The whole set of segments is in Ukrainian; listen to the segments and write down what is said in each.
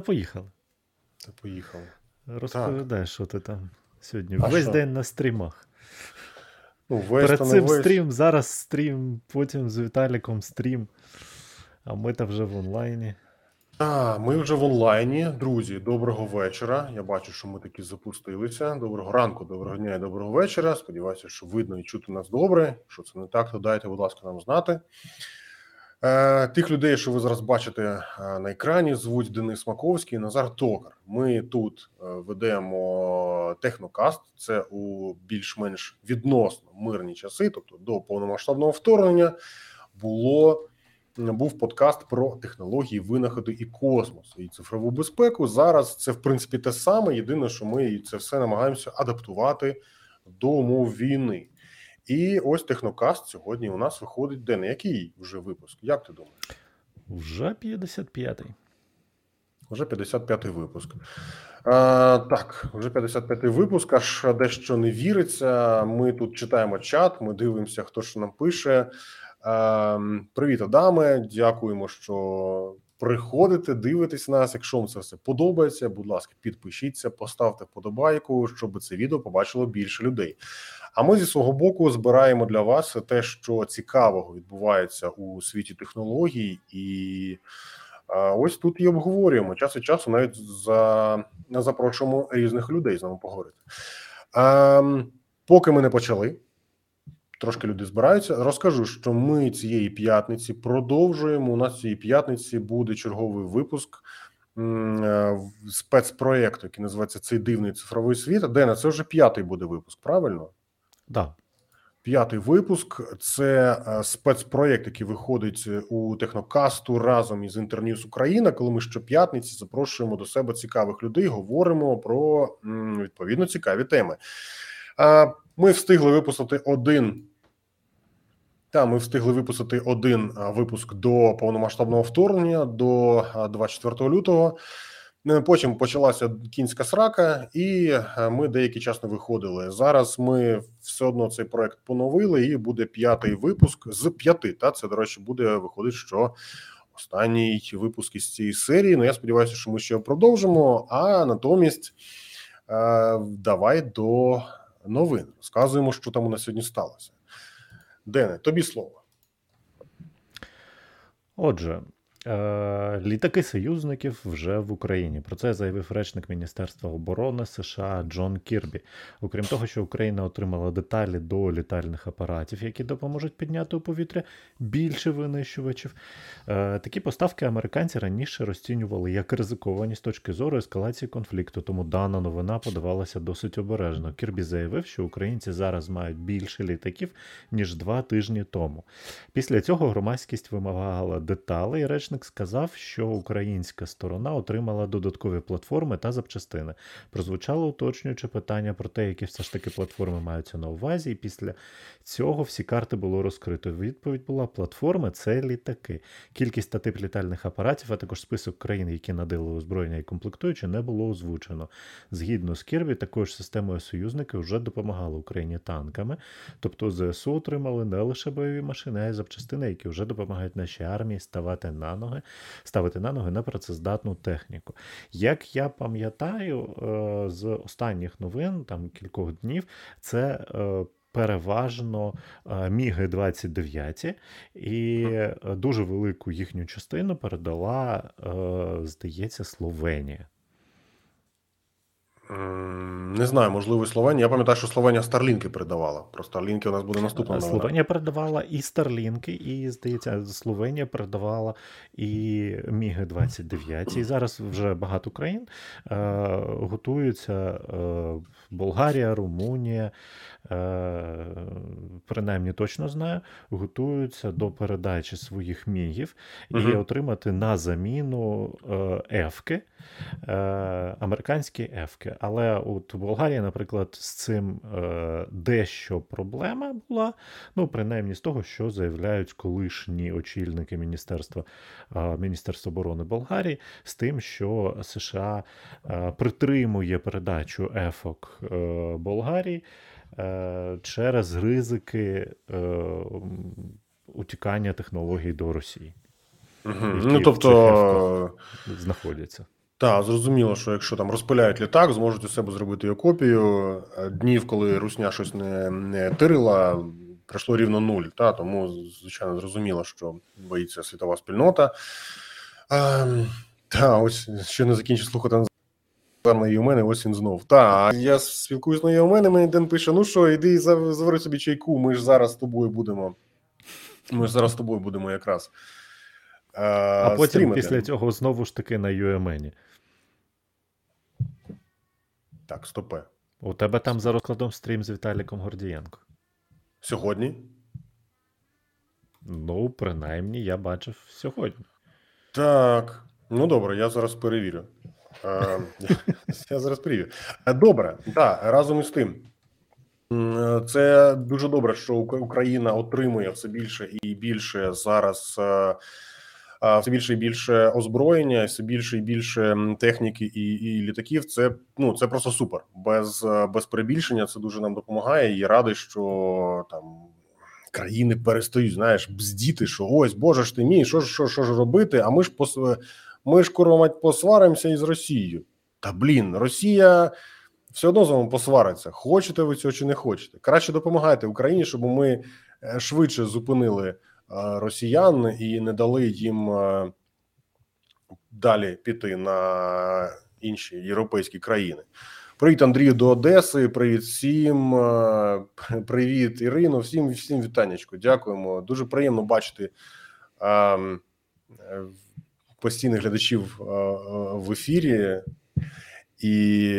Поїхали. Та поїхали. Розповідай, що ти там сьогодні. А Весь що? день на стрімах. Ну, весь Перед цим весь. стрім, зараз стрім, потім з Віталіком стрім. А ми та вже в онлайні. А, ми вже в онлайні. Друзі, доброго вечора. Я бачу, що ми таки запустилися. Доброго ранку, доброго дня і доброго вечора. Сподіваюся, що видно і чути нас добре. Що це не так, то дайте, будь ласка, нам знати. Е, тих людей, що ви зараз бачите е, на екрані, звуть Денис Маковський, і Назар Токар. Ми тут е, ведемо технокаст. Це у більш-менш відносно мирні часи, тобто до повномасштабного вторгнення, було був подкаст про технології, винаходи і космос і цифрову безпеку. Зараз це в принципі те саме. Єдине, що ми це все намагаємося адаптувати до умов війни. І ось технокаст сьогодні у нас виходить день. Який вже випуск? Як ти думаєш? Вже 55-й. Вже 55-й випуск. Е, так, вже 55-й випуск, аж дещо не віриться. Ми тут читаємо чат, ми дивимося, хто що нам пише. Е, привіт, Адаме. Дякуємо, що приходите, дивитесь нас. Якщо вам це все подобається, будь ласка, підпишіться, поставте вподобайку, щоб це відео побачило більше людей. А ми зі свого боку збираємо для вас те, що цікавого відбувається у світі технологій, і ось тут і обговорюємо час від часу, навіть за запрошуємо різних людей з нами поговорити. А, поки ми не почали. Трошки люди збираються. Розкажу, що ми цієї п'ятниці продовжуємо. У нас цієї п'ятниці буде черговий випуск е, спецпроєкту, який називається Цей дивний цифровий світ. Дена, це вже п'ятий буде випуск, правильно? Да. П'ятий випуск це е, спецпроєкт, який виходить у технокасту разом із Інтерньюз Україна. Коли ми щоп'ятниці запрошуємо до себе цікавих людей, говоримо про відповідно цікаві теми. Е, Ми встигли випустити один. Та ми встигли випустити один випуск до повномасштабного вторгнення до 24 лютого. Е, Потім почалася кінська срака, і е, ми деякий час не виходили. Зараз ми все одно цей проект поновили, і буде п'ятий випуск з п'яти. Та це до речі, буде виходить, що останній випуск із цієї серії. Ну я сподіваюся, що ми ще продовжимо. А натомість е, давай до новин. Розказуємо, що там у нас сьогодні сталося. Дене, тобі слово. Отже, літаки союзників вже в Україні. Про це заявив речник Міністерства оборони США Джон Кірбі. Окрім того, що Україна отримала деталі до літальних апаратів, які допоможуть підняти у повітря більше винищувачів. Е, такі поставки американці раніше розцінювали як ризиковані з точки зору ескалації конфлікту, тому дана новина подавалася досить обережно. Кірбі заявив, що українці зараз мають більше літаків ніж два тижні тому. Після цього громадськість вимагала деталей. і Речник сказав, що українська сторона отримала додаткові платформи та запчастини. Прозвучало уточнююче питання про те, які все ж таки платформи маються на увазі. І після цього всі карти було розкрито. Відповідь була: платформи це літаки. Кількість та тип літальних апаратів, а також список країн, які надали озброєння і комплектуючі, не було озвучено. Згідно з Кірбі, також системою союзники вже допомагали Україні танками. Тобто ЗСУ отримали не лише бойові машини, а й запчастини, які вже допомагають нашій армії ставати на ноги, ставити на ноги непрацездатну техніку. Як я пам'ятаю, е, з останніх новин, там кількох днів, це. е, Переважно е, Міги 29 і дуже велику їхню частину передала, здається, Словенія. М, Не знаю, можливо, і Словенія. Я пам'ятаю, що Словенія Старлінки передавала. Про Старлінки у нас буде наступна новина. Словенія передавала і Старлінки, і, здається, Словенія передавала і Міги 29. І зараз вже багато країн е, готуються. Е, Болгарія, Румунія, е, принаймні точно знаю, готуються до передачі своїх мігів і Мгм. отримати на заміну е, ефки, е, американські ефки. Але от у Болгарії, наприклад, з цим е, дещо проблема була. Ну, принаймні з того, що заявляють колишні очільники Міністерства, е, Міністерства оборони Болгарії, з тим, що США е, притримує передачу ефок Болгарії е, через ризики е, утікання технологій до Росії. Які Ну, тобто, знаходяться. Так, зрозуміло, що якщо там розпиляють літак, зможуть у себе зробити його копію. Е, днів, коли Русня щось не не тирила, прийшло рівно нуль. Та тому звичайно зрозуміло, що боїться світова спільнота. Ем, та ось ще не закінчив слухати на мене, ось він знов. Та я спілкуюсь на мене. Мені Ден пише: ну що, іди завари собі чайку. Ми ж зараз з тобою будемо. Ми ж зараз з тобою будемо якраз. А, а потім стрімити. після цього знову ж таки на UMN. Так, стопе. У тебе там за розкладом стрім з Віталіком Гордієнко. Сьогодні? Ну, принаймні, я бачив сьогодні. Так. Ну добре, я зараз перевірю. Е, я зараз перевірю. Е, добре, так, разом із тим. Це дуже добре, що Україна отримує все більше і більше зараз е, все більше і більше озброєння, все більше і більше техніки і і літаків. Це ну це просто супер. Без без перебільшення це дуже нам допомагає. І радий, що там країни перестають знаєш, бздіти, що ось Боже ж ти мій, що ж що, що ж робити? А ми ж пос, ми ж курва посваримося із Росією. Та блін, Росія. Все одно з вами посвариться. Хочете ви цього чи не хочете? Краще допомагайте Україні, щоб ми е, швидше зупинили росіян і не дали їм далі піти на інші європейські країни. Привіт, Андрію, до Одеси. Привіт всім, привіт, Ірино. Всім всім вітаннячко. Дякуємо. Дуже приємно бачити а, постійних глядачів в ефірі. І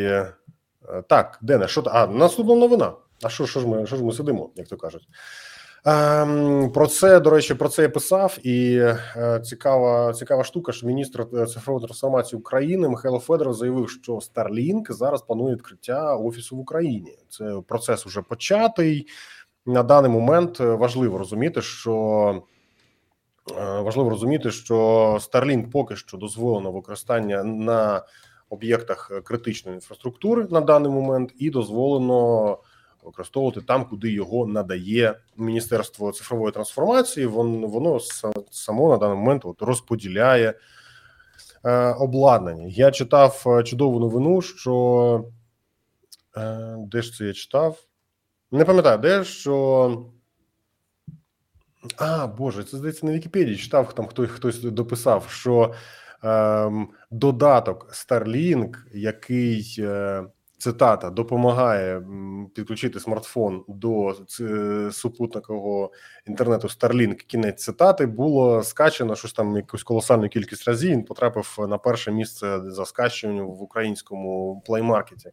так, Дене, що а наступна новина? А що що ж ми що ж ми сидимо, як то кажуть? Ем, про це до речі, про це я писав, і е, цікава цікава штука, що міністр е, цифрової трансформації України Михайло Федоров заявив, що Starlink зараз планує відкриття офісу в Україні. Це процес уже початий на даний момент. Е, важливо розуміти, що важливо розуміти, що Starlink поки що дозволено використання на об'єктах критичної інфраструктури на даний момент, і дозволено використовувати там, куди його надає Міністерство цифрової трансформації. Воно воно само на даний момент от розподіляє е, обладнання. Я читав е, чудову новину, що е, де ж це я читав? Не пам'ятаю, де що. А, Боже, це здається на Вікіпедії читав там хтось хтось дописав, що ем, додаток Starlink, який е, цитата допомагає підключити смартфон до супутникового інтернету Starlink, Кінець цитати було скачено щось там якусь колосальну кількість разів. Він потрапив на перше місце за скачуванням в українському плеймаркеті.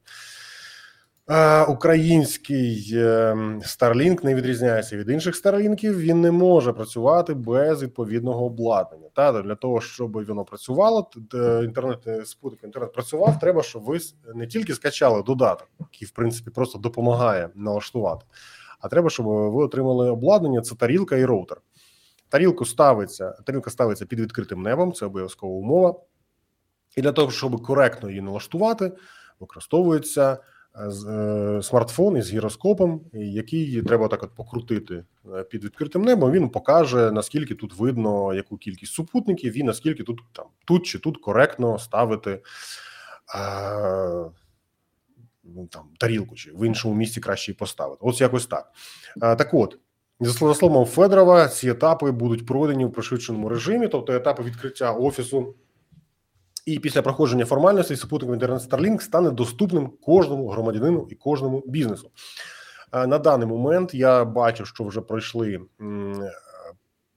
Український ем, Starlink не відрізняється від інших Starlinkів, Він не може працювати без відповідного обладнання. Та для того, щоб воно працювало, інтернет е, спутник інтернет працював. Треба, щоб ви не тільки скачали додаток, який в принципі просто допомагає налаштувати, а треба, щоб ви отримали обладнання. Це тарілка і роутер. Тарілку ставиться, тарілка ставиться під відкритим небом. Це обов'язкова умова, і для того, щоб коректно її налаштувати, використовується. Е, смартфон із гіроскопом, який треба так от покрутити е, під відкритим небом. Він покаже наскільки тут видно яку кількість супутників, і наскільки тут там тут чи тут коректно ставити ну, там тарілку, чи в іншому місці краще поставити. Ось якось так. Так, от. За словом Федорова, ці етапи будуть пройдені в пришвидшеному режимі, тобто етапи відкриття офісу і після проходження формальностей супутник інтернет Starlink стане доступним кожному громадянину і кожному бізнесу. На даний момент я бачу, що вже пройшли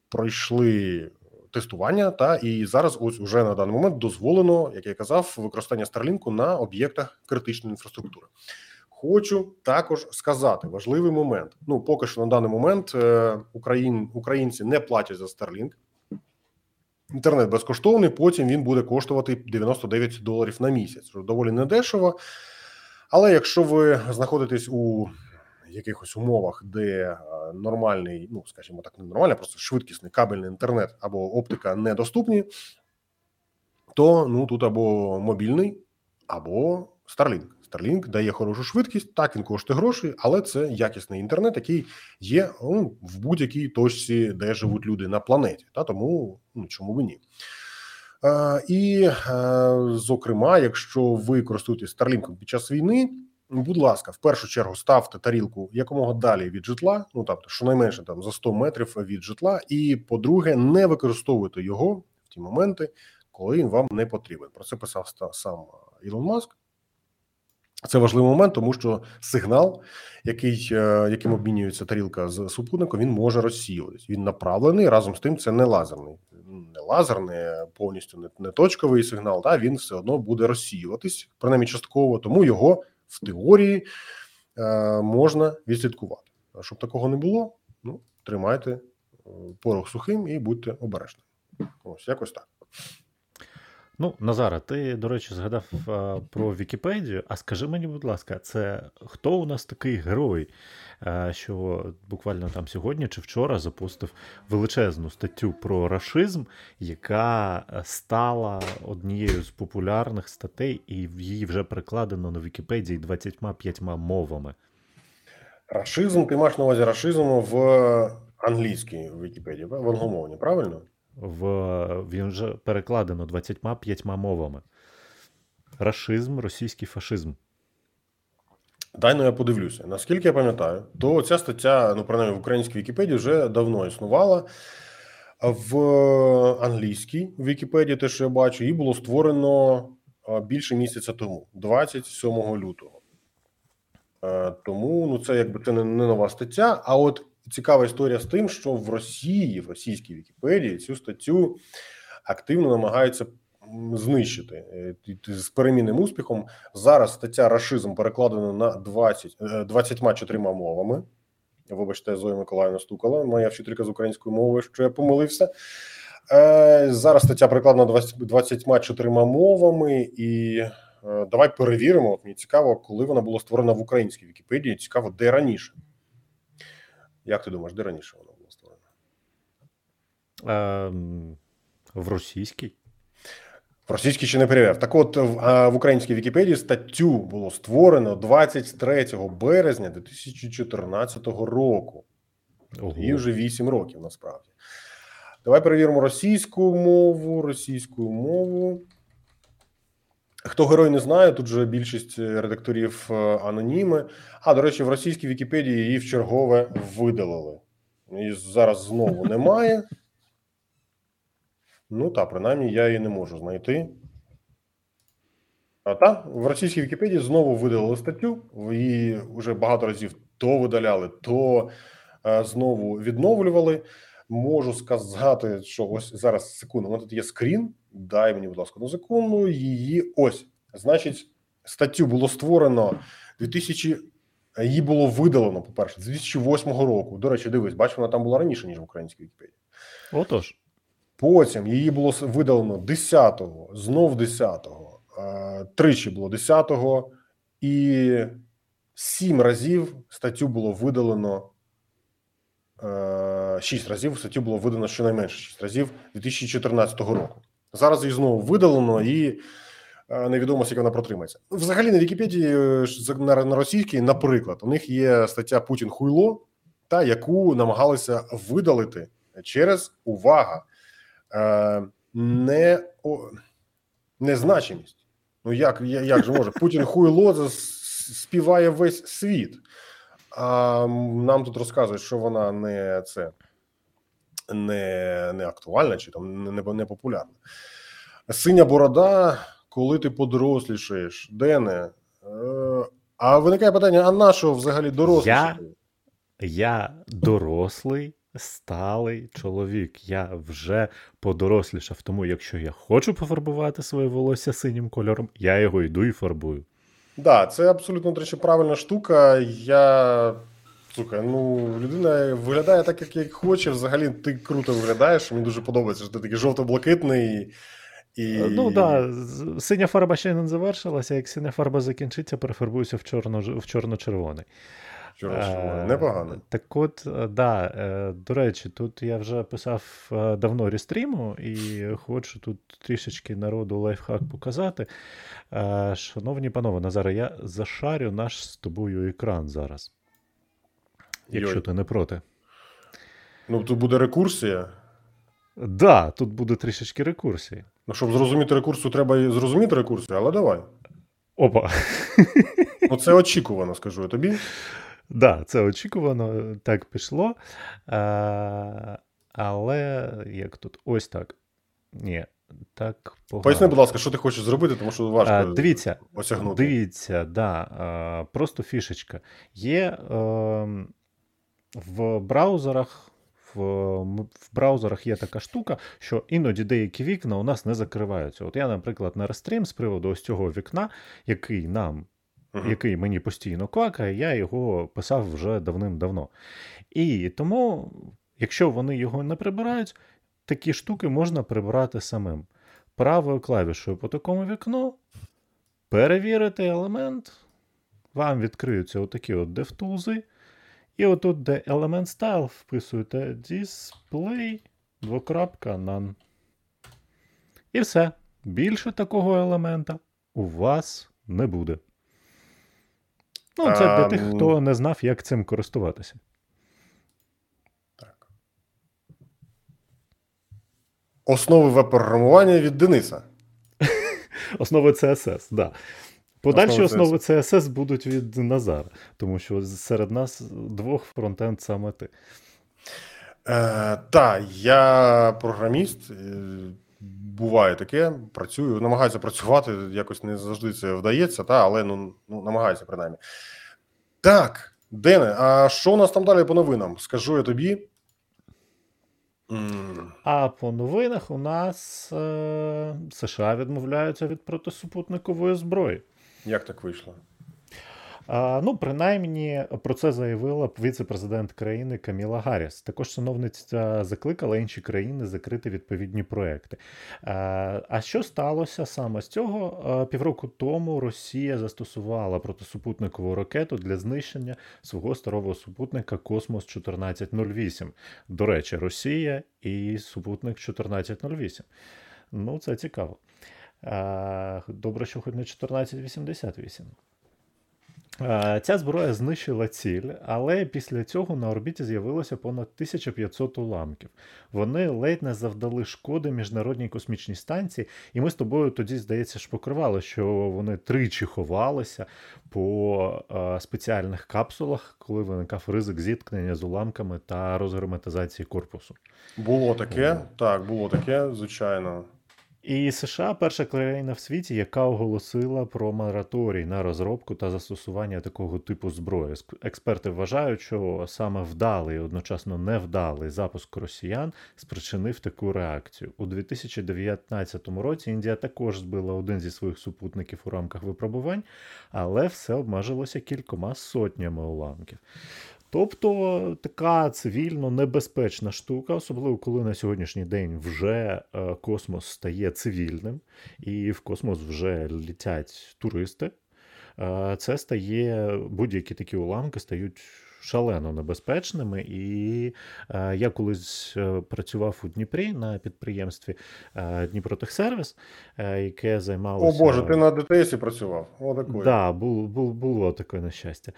пройшли тестування, та і зараз, ось уже на даний момент, дозволено, як я казав, використання Starlink на об'єктах критичної інфраструктури. Хочу також сказати важливий момент. Ну поки що на даний момент е, Україн, українці не платять за Starlink. Інтернет безкоштовний, потім він буде коштувати 99 доларів на місяць. Доволі недешево. Але якщо ви знаходитесь у якихось умовах, де е, нормальний, ну скажімо так, не нормальний, просто швидкісний кабельний інтернет або оптика недоступні, то ну тут або мобільний, або Starlink. Starlink дає хорошу швидкість, так він коштує гроші, але це якісний інтернет, який є ну, в будь-якій точці, де живуть люди на планеті. Та тому ну чому б ні? Е, І, е, зокрема, якщо ви користуєтесь Starlink під час війни, будь ласка, в першу чергу ставте тарілку якомога далі від житла, ну тобто, щонайменше там за 100 метрів від житла. І по-друге, не використовуйте його в ті моменти, коли він вам не потрібен. Про це писав сам Ілон Маск. Це важливий момент, тому що сигнал, який, е, яким обмінюється тарілка з супутником, він може розсіюватись. Він направлений разом з тим, це не лазерний, не лазерний, повністю не, не точковий сигнал. Та він все одно буде розсіюватись, принаймні частково, тому його в теорії е, можна відслідкувати. А щоб такого не було, ну тримайте е, порох сухим і будьте обережними. Ось якось так. Ну, Назара, ти, до речі, згадав а, про Вікіпедію. А скажи мені, будь ласка, це хто у нас такий герой, а, що буквально там сьогодні чи вчора запустив величезну статтю про рашизм, яка стала однією з популярних статей, і її вже перекладено на Вікіпедії 25 мовами. Рашизм, ти маєш на увазі рашизм в англійській Вікіпедії, в англомовній, правильно? В, він вже перекладено 25 мовами. Рашизм, російський фашизм. Дай ну я подивлюся. Наскільки я пам'ятаю, то ця стаття, ну принаймні в українській Вікіпедії, вже давно існувала. В англійській Вікіпедії, те, що я бачу, її було створено більше місяця тому, 27 лютого. Е, Тому ну це якби це не, не нова стаття. А от цікава історія з тим, що в Росії, в російській Вікіпедії, цю статтю активно намагаються знищити Е, з перемінним успіхом. Зараз стаття рашизм перекладена на 20, е, 24 мовами. Вибачте, Зоя Миколаївна стукала, моя вчителька з української мови, що я помилився. Е, Зараз стаття перекладена 20 24 мовами, і е, давай перевіримо. От мені цікаво, коли вона була створена в українській Вікіпедії. Цікаво, де раніше. Як ти думаєш, де раніше вона була створена? Ем, в російській. В російській ще не перевіряв. Так от в, в українській Вікіпедії статтю було створено 23 березня 2014 року. Ого. Їй вже 8 років насправді. Давай перевіримо російську мову. Російську мову. Хто герой не знає, тут же більшість е, редакторів е, аноніми. А, до речі, в російській Вікіпедії її в чергове видалили. Її зараз знову немає. Ну та, принаймні, я її не можу знайти. А та в російській Вікіпедії знову видалили статтю. Її вже багато разів то видаляли, то е, знову відновлювали. Можу сказати, що ось зараз секунду. Мене тут є скрін. Дай мені, будь ласка, одну секунду. Її ось. Значить, статтю було створено 2000... Її було видалено, по-перше, з 2008 року. До речі, дивись, бач, вона там була раніше, ніж в українській Вікіпедії. Отож. Потім її було видалено 10-го, знов 10-го, е, тричі було 10-го, і сім разів статтю було видалено. Е, Шість разів статтю було видано щонайменше шість разів 2014 року. Зараз її знову видалено і е, невідомо, скільки вона протримається. Взагалі на Вікіпедії е, на, російській, наприклад, у них є стаття Путін хуйло, та яку намагалися видалити через увага е, не, о, незначимість. Ну як, як же може? Путін хуйло співає весь світ. А нам тут розказують, що вона не це не, не актуальна чи там не, не, не популярна. Синя борода, коли ти подорослішаєш, Дене. Е, а виникає питання: а на що взагалі дорослішати? Я дорослий, сталий чоловік. Я вже подорослішав. Тому, якщо я хочу пофарбувати своє волосся синім кольором, я його йду і фарбую. Да, це абсолютно до речі, правильна штука. Я слухай, ну людина виглядає так, як, як хоче. Взагалі, ти круто виглядаєш. Мені дуже подобається, що ти такий жовто-блакитний. І... Ну так, да, синя фарба ще не завершилася. Як синя фарба закінчиться, перефарбуюся в, чорно, в чорно-червоний. Чорно-червоний. Е, Непогано. Так от, е, да, е, до речі, тут я вже писав е, давно рестріму і хочу тут трішечки народу лайфхак показати. Е, Шановні панове, Назаре, я зашарю наш з тобою екран зараз. Якщо Йой. ти не проти. Ну тут буде рекурсія. Да, тут буде трішечки рекурсії. Ну, щоб зрозуміти рекурсію, треба і зрозуміти рекурсію, але давай. Опа. Ну, це очікувано, скажу я тобі. Да, це очікувано, так пішло. А, але як тут? Ось так. Ні, так погано. Поясни, будь ласка, що ти хочеш зробити, тому що важко А, дивіться, осягнути. Дивіться, да, а, просто фішечка. Є ем, в браузерах. В, в браузерах є така штука, що іноді деякі вікна у нас не закриваються. От я, наприклад, на Restream з приводу ось цього вікна, який нам, Мгм. який мені постійно квакає, я його писав вже давним-давно. І тому, якщо вони його не прибирають, такі штуки можна прибирати самим. Правою клавішою по такому вікну перевірити елемент, вам відкриються отакі от DevTools, і отут, де Element Style, вписуєте display, двокрапка, none. І все. Більше такого елемента у вас не буде. Ну, це для тих, хто не знав, як цим користуватися. Так. Основи веб-програмування від Дениса. Основи CSS, да. Подальші Основи CSS будуть від Назара, тому що серед нас двох фронтенд саме ти. Е, та, я програміст. Буває таке, працюю, намагаюся працювати, якось не завжди це вдається, та, але ну, ну намагаюся принаймні. Так, Дене, а що у нас там далі по новинам? Скажу я тобі. А по новинах у нас е, США відмовляються від протисупутникової зброї. Як так вийшло? Ну, принаймні, про це заявила віце-президент країни Каміла Гарріс. Також чиновниця закликала інші країни закрити відповідні проекти. А, що сталося саме з цього? Півроку тому Росія застосувала протисупутникову ракету для знищення свого старого супутника Космос 1408. До речі, Росія і супутник 1408. Ну, це цікаво. Добре, що хоч не 1488. Е, Ця зброя знищила ціль, але після цього на орбіті з'явилося понад 1500 уламків. Вони ледь не завдали шкоди міжнародній космічній станції, і ми з тобою тоді, здається, ж покривали, що вони тричі ховалися по е, спеціальних капсулах, коли виникав ризик зіткнення з уламками та розгерметизації корпусу. Було таке, Ого. так, було таке, звичайно. І США перша країна в світі, яка оголосила про мораторій на розробку та застосування такого типу зброї. Експерти вважають, що саме вдалий одночасно невдалий запуск росіян спричинив таку реакцію. У 2019 році Індія також збила один зі своїх супутників у рамках випробувань, але все обмежилося кількома сотнями уламків. Тобто така цивільно небезпечна штука, особливо коли на сьогоднішній день вже е, космос стає цивільним, і в космос вже літять туристи. Е, це стає будь-які такі уламки стають шалено небезпечними. І е, я колись працював у Дніпрі на підприємстві Дніпротехсервіс, яке О. Боже, ти на ДТСі працював. О, такої. Да, було, було, було таке нещастя.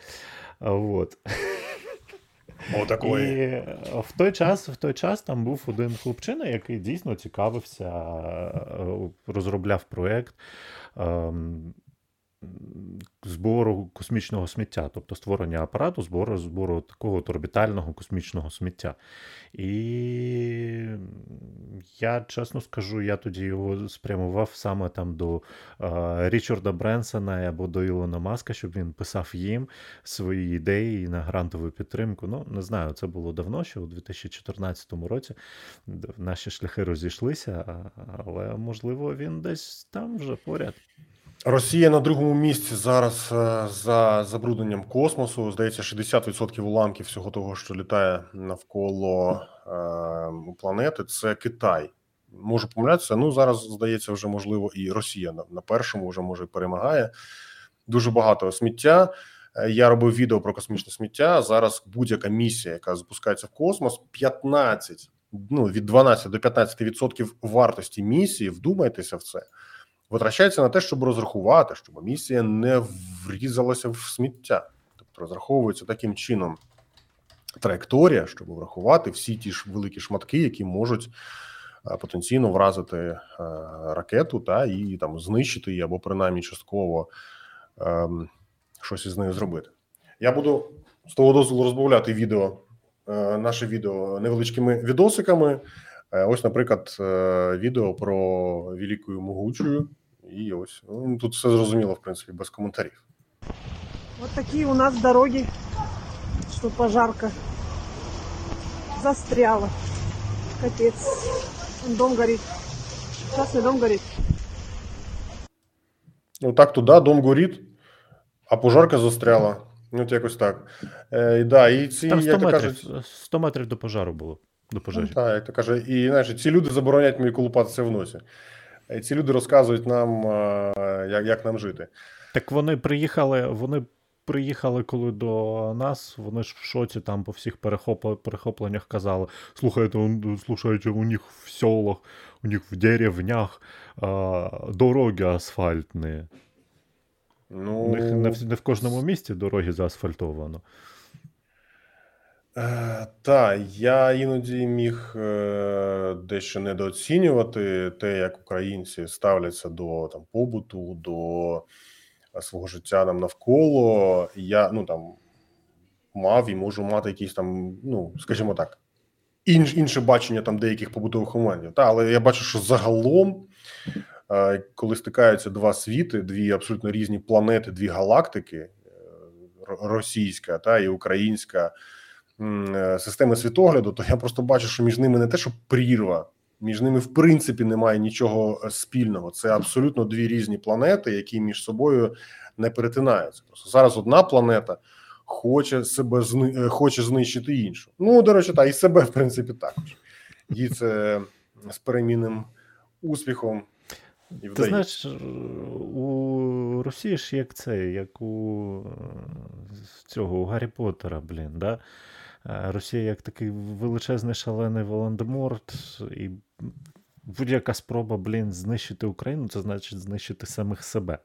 А, Вот. О, такої. І е, в той час, в той час там був один хлопчина, який дійсно цікавився, е, розробляв проєкт ем, збору космічного сміття, тобто створення апарату збору, збору такого орбітального космічного сміття. І я чесно скажу, я тоді його спрямував саме там до е, Річарда Бренсона або до Ілона Маска, щоб він писав їм свої ідеї на грантову підтримку. Ну, не знаю, це було давно, ще у 2014 році наші шляхи розійшлися, але можливо він десь там вже поряд. Росія на другому місці зараз е, за забрудненням космосу. Здається, 60% уламків всього того, що літає навколо е, планети, це Китай. Можу помилятися. Ну зараз здається, вже можливо і Росія на, на першому вже може перемагає. Дуже багато сміття. Е, Я робив відео про космічне сміття. Зараз будь-яка місія, яка запускається в космос, 15, ну від 12 до 15% вартості місії. Вдумайтеся в це витрачається на те, щоб розрахувати, щоб місія не врізалася в сміття. Тобто розраховується таким чином траєкторія, щоб врахувати всі ті ж великі шматки, які можуть потенційно вразити е, ракету та і там знищити її або принаймні частково ем, щось із нею зробити. Я буду з того дозволу розмовляти відео, е, наше відео невеличкими відосиками. Е, ось, наприклад, е, відео про Велику Могучую. І ось ну, тут все зрозуміло, в принципі, без коментарів. Вот такие у нас дороги, что пожарка застряла. Капец. Вон Дом горит. Частный дом горит. Ну так туди, дом горить, а пожарка застряла. Ну, от якось так. Е, да, і ці, Там 100 як то метрів, кажуть, 100 метрів до пожару було. До Ну, пожежі. так, як то каже, і знаєш, ці люди забороняють мені колупатися в носі. І ці люди розказують нам, е, як, як нам жити. Так вони приїхали, вони приїхали коли до нас, вони ж в шоці там по всіх перехоп... перехопленнях казали: слухайте, он- слушайте, у них в селах, у них в деревнях а, дороги асфальтні. Ну, У них не в, не в кожному місті дороги заасфальтовано. Е, Та, я іноді міг е, дещо недооцінювати те, як українці ставляться до там побуту, до е, свого життя нам навколо. Я ну там мав і можу мати якісь там, ну скажімо так, інш, інше бачення там деяких побутових моментів. Та, але я бачу, що загалом, коли стикаються два світи, дві абсолютно різні планети, дві галактики, російська та і українська системи світогляду, то я просто бачу, що між ними не те, що прірва, між ними в принципі немає нічого е, спільного. Це абсолютно дві різні планети, які між собою не перетинаються. Просто зараз одна планета хоче себе зни... е, хоче знищити іншу. Ну, до речі, та і себе, в принципі, також. Їй це з перемінним успіхом. І Ти вдається. знаєш, е, у Росії ж як це, як у е, цього у Гаррі Поттера, блін, да? Е, Росія як такий величезний шалений Волан-де-Морт, і будь-яка спроба, блін, знищити Україну, це значить знищити самих себе.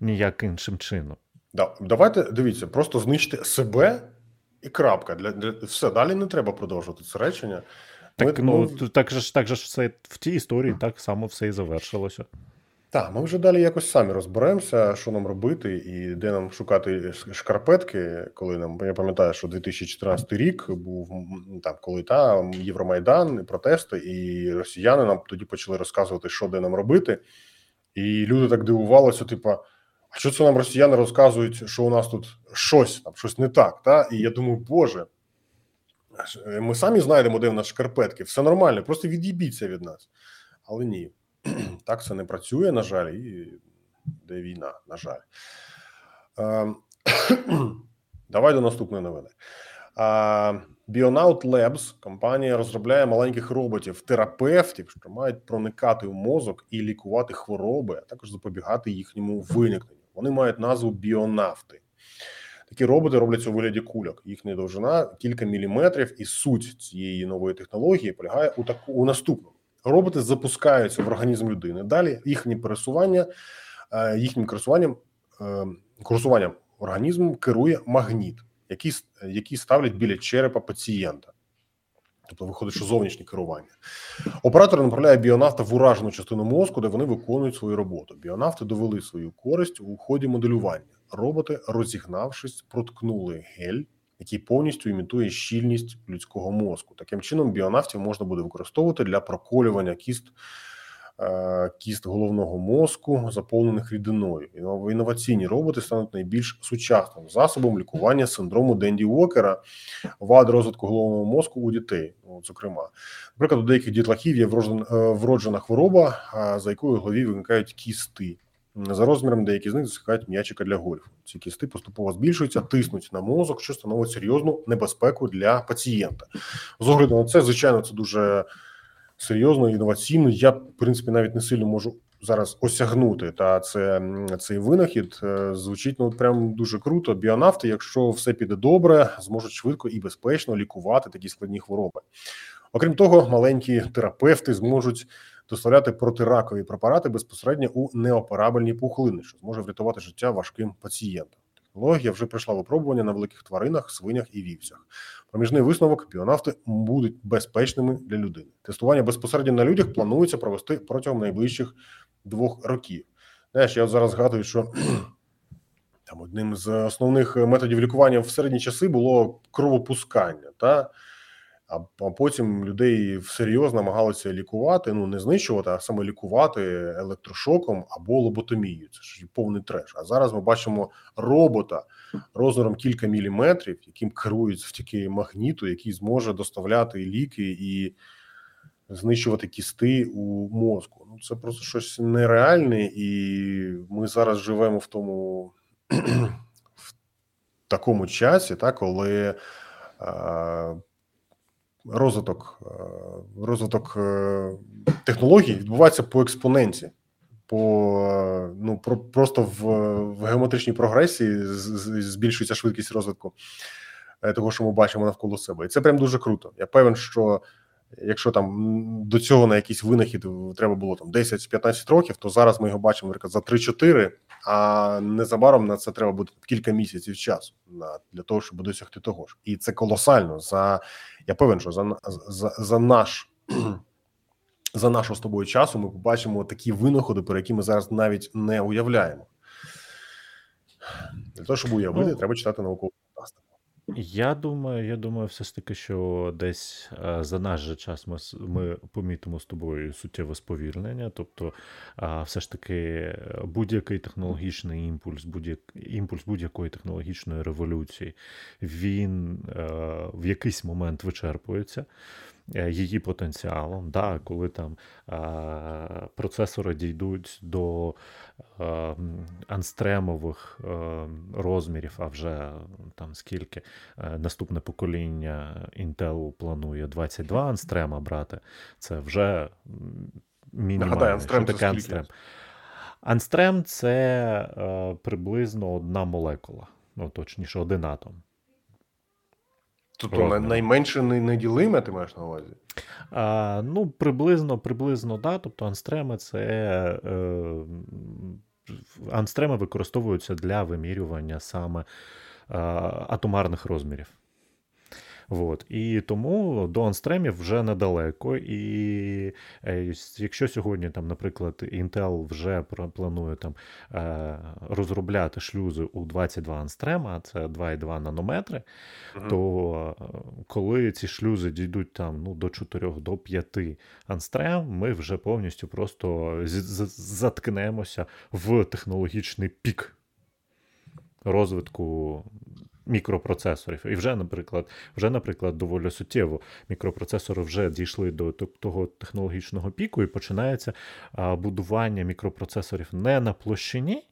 Ніяк іншим чином. Да, давайте дивіться, просто знищити себе і крапка. Для, для все далі не треба продовжувати це речення. Так, Ми- ну, ми- так же так же все в тій історії так само все і завершилося. Так, ми вже далі якось самі розберемося, що нам робити і де нам шукати шкарпетки. Коли нам я пам'ятаю, що 2014 рік був там, коли та Євромайдан, протести, і росіяни нам тоді почали розказувати, що де нам робити. І люди так дивувалися: типа, а що це нам росіяни розказують, що у нас тут щось там, щось не так. Та? І я думаю, Боже, ми самі знайдемо, де в нас шкарпетки, все нормально, просто від'їбіться від нас. Але ні, так це не працює, на жаль, і де війна, на жаль. Ем, Давай до наступної новини. Bionaut Labs компанія розробляє маленьких роботів, терапевтів, що мають проникати в мозок і лікувати хвороби, а також запобігати їхньому виникненню. Вони мають назву біонавти. Такі роботи робляться у вигляді кульок. Їхня довжина кілька міліметрів, і суть цієї нової технології полягає у таку у наступному: роботи запускаються в організм людини. Далі їхні пересування, е, їхнім користуванням, е, курсуванням організмом керує магніт, який, який ставлять біля черепа пацієнта. Тобто виходить, що зовнішнє керування. Оператор направляє біонавта в уражену частину мозку, де вони виконують свою роботу. Біонавти довели свою користь у ході моделювання. Роботи, розігнавшись, проткнули гель, який повністю імітує щільність людського мозку. Таким чином, біонавтів можна буде використовувати для проколювання кіст, е, кіст головного мозку, заповнених рідиною. Інно- Інноваційні роботи стануть найбільш сучасним засобом лікування синдрому Денді Уокера, вад розвитку головного мозку у дітей. Ну, зокрема, наприклад, у деяких дітлахів є вроджена, е, хвороба, за якою в голові виникають кісти. За розміром деякі з них досягають м'ячика для гольфу. Ці кісти поступово збільшуються, тиснуть на мозок, що становить серйозну небезпеку для пацієнта. З огляду на це, звичайно, це дуже серйозно, інноваційно. Я, в принципі, навіть не сильно можу зараз осягнути. Та це цей винахід е, звучить ну прям дуже круто. Біонавти, якщо все піде добре, зможуть швидко і безпечно лікувати такі складні хвороби. Окрім того, маленькі терапевти зможуть доставляти протиракові препарати безпосередньо у неоперабельні пухлини, що зможе врятувати життя важким пацієнтам. технологія вже пройшла випробування на великих тваринах, свинях і вівцях. Проміжний висновок біонафти будуть безпечними для людини. Тестування безпосередньо на людях планується провести протягом найближчих двох років. Знаєш, я зараз згадую, що там одним з основних методів лікування в середні часи було кровопускання. Та? А потім людей всерйоз намагалися лікувати, ну не знищувати, а саме лікувати електрошоком або лоботомією. Це ж повний треш. А зараз ми бачимо робота розміром кілька міліметрів, яким керують завдяки магніту, який зможе доставляти ліки і знищувати кісти у мозку. Ну це просто щось нереальне, і ми зараз живемо в тому в такому часі, та коли. Розвиток е, розвиток е, технологій відбувається по експоненті, по е, ну про просто в, в геометричній прогресії збільшується швидкість розвитку того, що ми бачимо навколо себе, і це прям дуже круто. Я певен, що якщо там до цього на якийсь винахід треба було там 10-15 років, то зараз ми його бачимо наприклад, за 3-4, а незабаром на це треба буде кілька місяців часу на для того, щоб досягти того ж, і це колосально. За я певен, що за за, за наш. За нашого з тобою часу ми побачимо такі винаходи, про які ми зараз навіть не уявляємо. Для того, щоб уявити, ну, треба читати наукову. Я думаю, я думаю, все ж таки, що десь е, за наш же час ми ми помітимо з тобою суттєве сповільнення. Тобто, все ж таки, е, будь-який технологічний імпульс, будь-як імпульс будь-якої технологічної революції, він е, в якийсь момент вичерпується. Е, її потенціалом. Да, Коли там е, процесори дійдуть до е, анстремових е, розмірів, а вже там скільки е, наступне покоління Intel планує 22 анстрема брати, це вже мінімально. Анстрем Що таке Анстрем? Анстрем це е, приблизно одна молекула, ну точніше, один атом. Тобто найменше неділиме ти маєш на увазі? А, Ну, приблизно, приблизно, да. Тобто анстреми це. Е, Анстреми використовуються для вимірювання саме е, атомарних розмірів. От. І тому до анстремів вже недалеко. І е, якщо сьогодні, там, наприклад, Intel вже планує там е, розробляти шлюзи у 22 анстрема, це 2,2 нанометри, угу. то е, коли ці шлюзи дійдуть там ну, до 4 до 5 анстрем, ми вже повністю просто заткнемося в технологічний пік розвитку мікропроцесорів. І вже, наприклад, вже, наприклад, доволі суттєво мікропроцесори вже дійшли до того технологічного піку, і починається будування мікропроцесорів не на площині.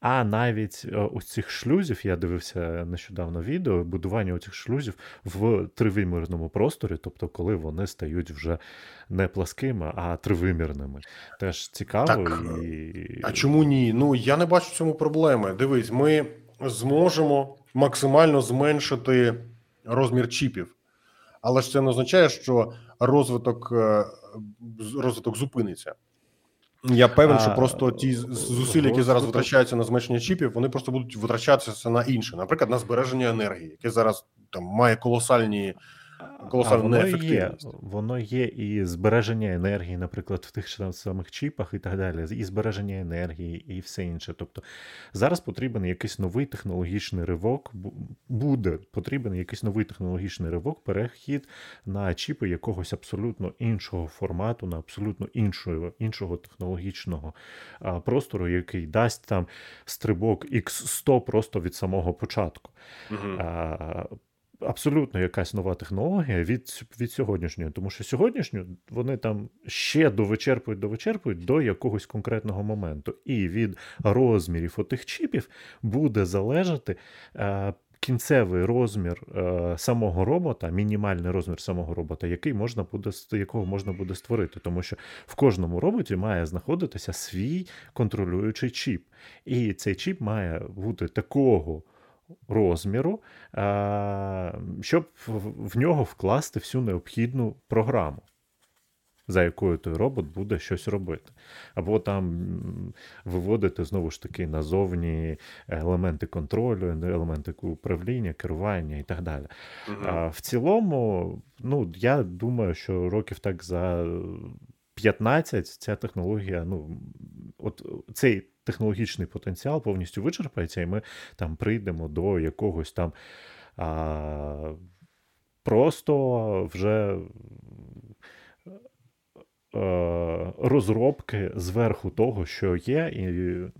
А навіть ось цих шлюзів, я дивився нещодавно відео, будування цих шлюзів в тривимірному просторі, тобто коли вони стають вже не пласкими, а тривимірними. Теж цікаво. Так, і... А чому ні? Ну я не бачу в цьому проблеми. Дивись, ми зможемо максимально зменшити розмір чіпів. Але ж це не означає, що розвиток е, розвиток зупиниться. Я певен, що просто ті зусилля, які зараз витрачаються на зменшення чіпів, вони просто будуть витрачатися на інше, наприклад, на збереження енергії, яке зараз там має колосальні колосальну воно є, воно є і збереження енергії, наприклад, в тих самих чіпах і так далі, і збереження енергії, і все інше. Тобто зараз потрібен якийсь новий технологічний ривок, буде потрібен якийсь новий технологічний ривок, перехід на чіпи якогось абсолютно іншого формату, на абсолютно іншого іншого технологічного простору, який дасть там стрибок X100 просто від самого початку. Угу. Абсолютно якась нова технологія від від сьогоднішньої, тому що сьогоднішню вони там ще довичерпують, довичерпують до якогось конкретного моменту. І від розмірів отих чіпів буде залежати. Е, Кінцевий розмір е, самого робота, мінімальний розмір самого робота, який можна буде якого можна буде створити, тому що в кожному роботі має знаходитися свій контролюючий чіп, і цей чіп має бути такого розміру, щоб в нього вкласти всю необхідну програму. за якою той робот буде щось робити. Або там виводити знову ж таки назовні елементи контролю, елементи управління, керування і так далі. Мгм. А в цілому, ну, я думаю, що років так за 15 ця технологія, ну, от цей технологічний потенціал повністю вичерпається, і ми там прийдемо до якогось там а, просто вже е, розробки зверху того, що є, і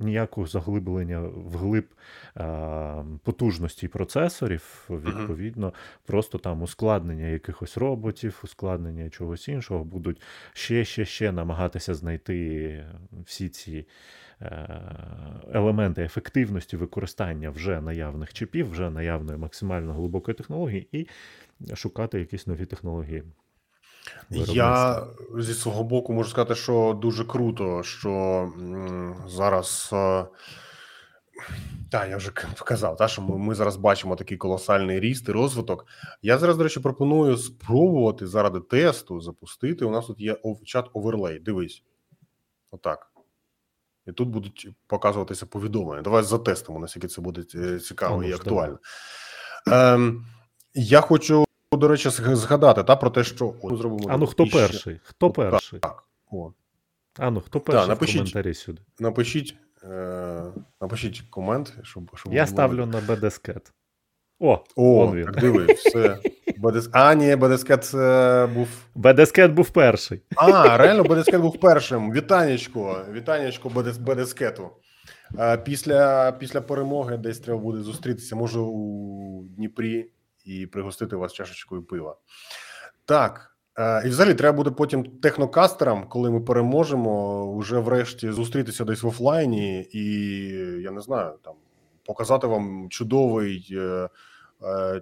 ніякого заглиблення вглиб е, потужності процесорів, відповідно, просто там ускладнення якихось роботів, ускладнення чогось іншого, будуть ще, ще, ще намагатися знайти всі ці. Е, Елементи ефективності використання вже наявних чіпів, вже наявної максимально глибокої технології, і шукати якісь нові технології. Я зі свого боку можу сказати, що дуже круто, що зараз. е, Так, я вже к- казав, та, що ми, ми зараз бачимо такий колосальний ріст і розвиток. Я зараз, до речі, пропоную спробувати заради тесту запустити. У нас тут є чат оверлей. Дивись. Отак. І тут будуть показуватися повідомлення. Давай затестимо, наскільки це буде е, цікаво ну і актуально. Ем, я хочу, до речі, згадати та, про те, що О, зробимо. А ну хто іще. перший? Хто перший? О, А ну хто перший напишіть. в коментарі сюди? напишіть, е, напишіть комент, щоб, щоб Я ставлю на BDSCAT. О, О, він. так диви, все. БДС... А, ні, БДСКет це був. BDSCAT був перший. А, реально, БДСКет був першим. Вітанечко, вітанечко БДС... БДСКету. Е, Після, після перемоги десь треба буде зустрітися, може, у Дніпрі і пригостити вас чашечкою пива. Так. е, І взагалі треба буде потім технокастерам, коли ми переможемо, вже врешті зустрітися десь в офлайні, і я не знаю, там показати вам чудовий, е,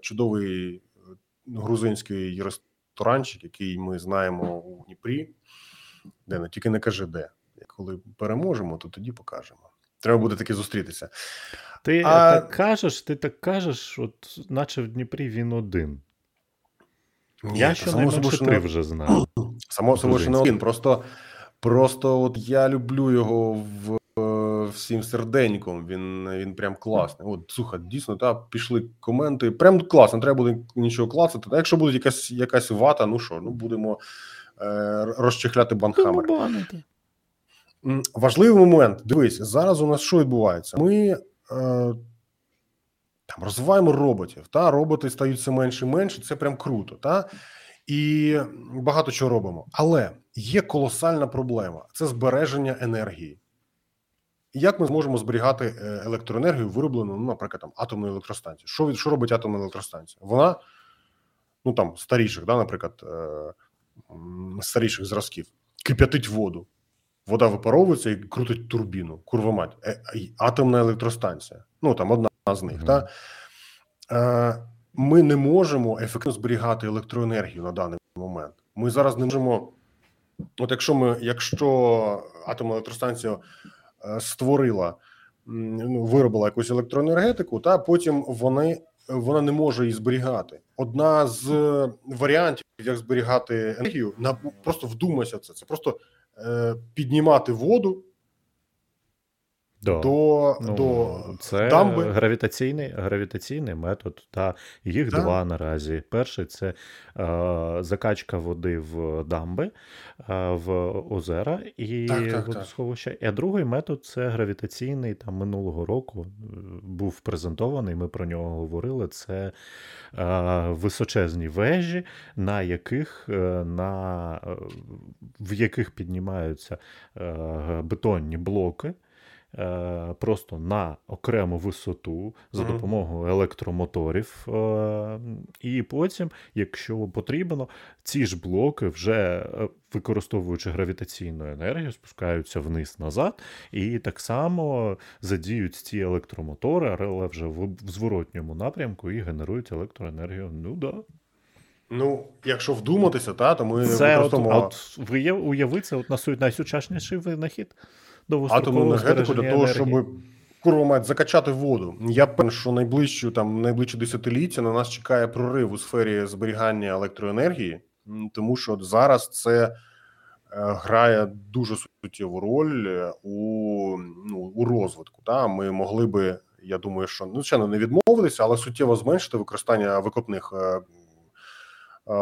чудовий е, грузинський ресторанчик, який ми знаємо у Дніпрі. Де не тільки не кажи де. Коли переможемо, то тоді покажемо. Треба буде таки зустрітися. Ти А- так кажеш, ти так кажеш, от наче в Дніпрі він один. Ні, Я щонайменше три не- вже знаю. Само собою, що не один. Просто, просто от я люблю його в, е, всім серденьком. Він, він прям класний. От, слухай, дійсно, та пішли коменти. Прям класно, треба буде нічого клацати. А якщо буде якась, якась вата, ну що, ну будемо е, розчехляти банхамер. Важливий момент. Дивись, зараз у нас що відбувається? Ми е, там розвиваємо роботів. Та роботи стають все менше і менше. Це прям круто. Та і багато чого робимо. Але є колосальна проблема: це збереження енергії. Як ми зможемо зберігати е, електроенергію, вироблену, ну, наприклад, там атомною електростанцією? Що від що робить атомна електростанція? Вона ну там старіших, да, наприклад, е, старіших зразків, кип'ятить воду. Вода випаровується і крутить турбіну. Курва мать. Е, атомна електростанція. Ну там одна з них. Та? Е, ми не можемо ефективно зберігати електроенергію на даний момент. Ми зараз не можемо. От якщо ми, якщо атомна електростанція створила, ну, виробила якусь електроенергетику, та потім вони, вона не може її зберігати. Одна з варіантів, як зберігати енергію, на просто вдумайся це. Це просто е, піднімати воду Да. до, Ну, до це дамби. гравітаційний, гравітаційний метод, та їх Да. два наразі. Перший це е, закачка води в дамби, е, в озера і Так, так, так. водосховища. А другий метод це гравітаційний. Там минулого року е, був презентований. Ми про нього говорили. Це е, височезні вежі, на яких е, на, е, в яких піднімаються е, бетонні блоки. Е, Просто на окрему висоту за допомогою електромоторів, е, і потім, якщо потрібно, ці ж блоки, вже е, використовуючи гравітаційну енергію, спускаються вниз назад, і так само задіють ці електромотори, але вже в, зворотньому напрямку і генерують електроенергію. Ну да. Ну, якщо вдуматися, та то ми Це от, от уяви, це от насу- найсучасніший винахід атомну енергетику для того, щоб курва мать закачати воду. Я певен, що найближчу там найближче десятиліття на нас чекає прорив у сфері зберігання електроенергії, тому що от зараз це грає дуже суттєву роль е, у ну, у розвитку. Та ми могли би, я думаю, що ну, звичайно не відмовитися, але суттєво зменшити використання викопних е, е,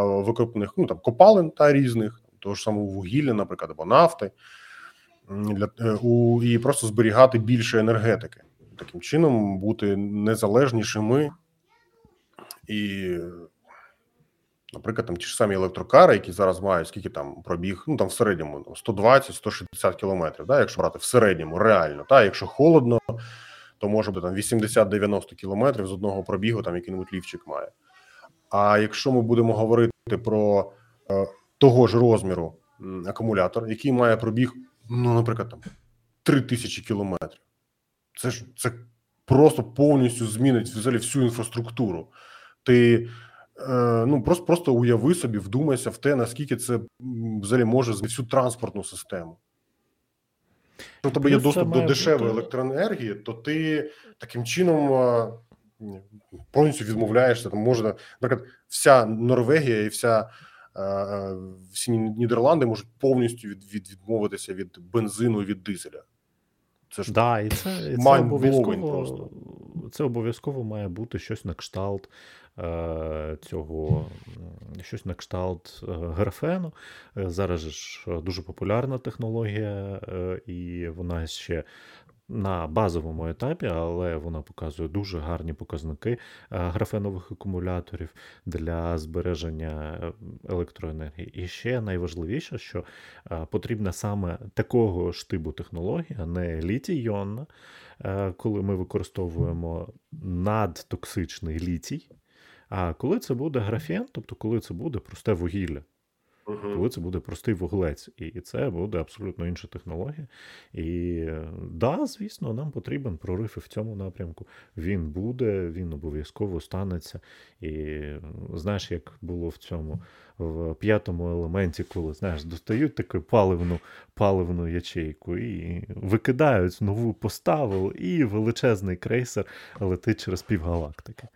викопних ну там копалин та різних, того ж самого вугілля, наприклад, або нафти, для е, у і просто зберігати більше енергетики, таким чином бути незалежнішими і Наприклад, там ті ж самі електрокари, які зараз мають скільки там пробіг, ну там в середньому 120-160 кілометрів, да, якщо брати в середньому, реально, та якщо холодно, то може бути там 80-90 кілометрів з одного пробігу, там який-небудь лівчик має. А якщо ми будемо говорити про е, того ж розміру акумулятор, який має пробіг, ну, наприклад, там 3000 кілометрів, це ж це просто повністю змінить взагалі всю інфраструктуру. Ти Е, ну просто просто уяви собі, вдумайся в те, наскільки це взагалі може змінити всю транспортну систему. Якщо у тебе є доступ до дешевої бути- електроенергії, то ти таким чином повністю відмовляєшся. Там можна, наприклад, вся Норвегія і вся всі Нідерланди можуть повністю від, від, відмовитися від бензину від дизеля. Це ж Да, і це, і це обов'язково просто. це обов'язково має бути щось на кшталт е, цього, щось на кшталт е, графену. Е, зараз ж е, дуже популярна технологія, е, і вона ще на базовому етапі, але вона показує дуже гарні показники е, графенових акумуляторів для збереження е, електроенергії. І ще найважливіше, що е, потрібна саме такого ж типу технологія, не літій-іонна, е, коли ми використовуємо надтоксичний літій. А коли це буде графен, тобто коли це буде просте вугілля, Мгм. коли це буде простий вуглець, і це буде абсолютно інша технологія. І да, звісно, нам потрібен прорив і в цьому напрямку. Він буде, він обов'язково станеться. І знаєш, як було в цьому в п'ятому елементі, коли знаєш, достають таку паливну паливну ячейку і викидають нову поставу, і величезний крейсер летить через півгалактики.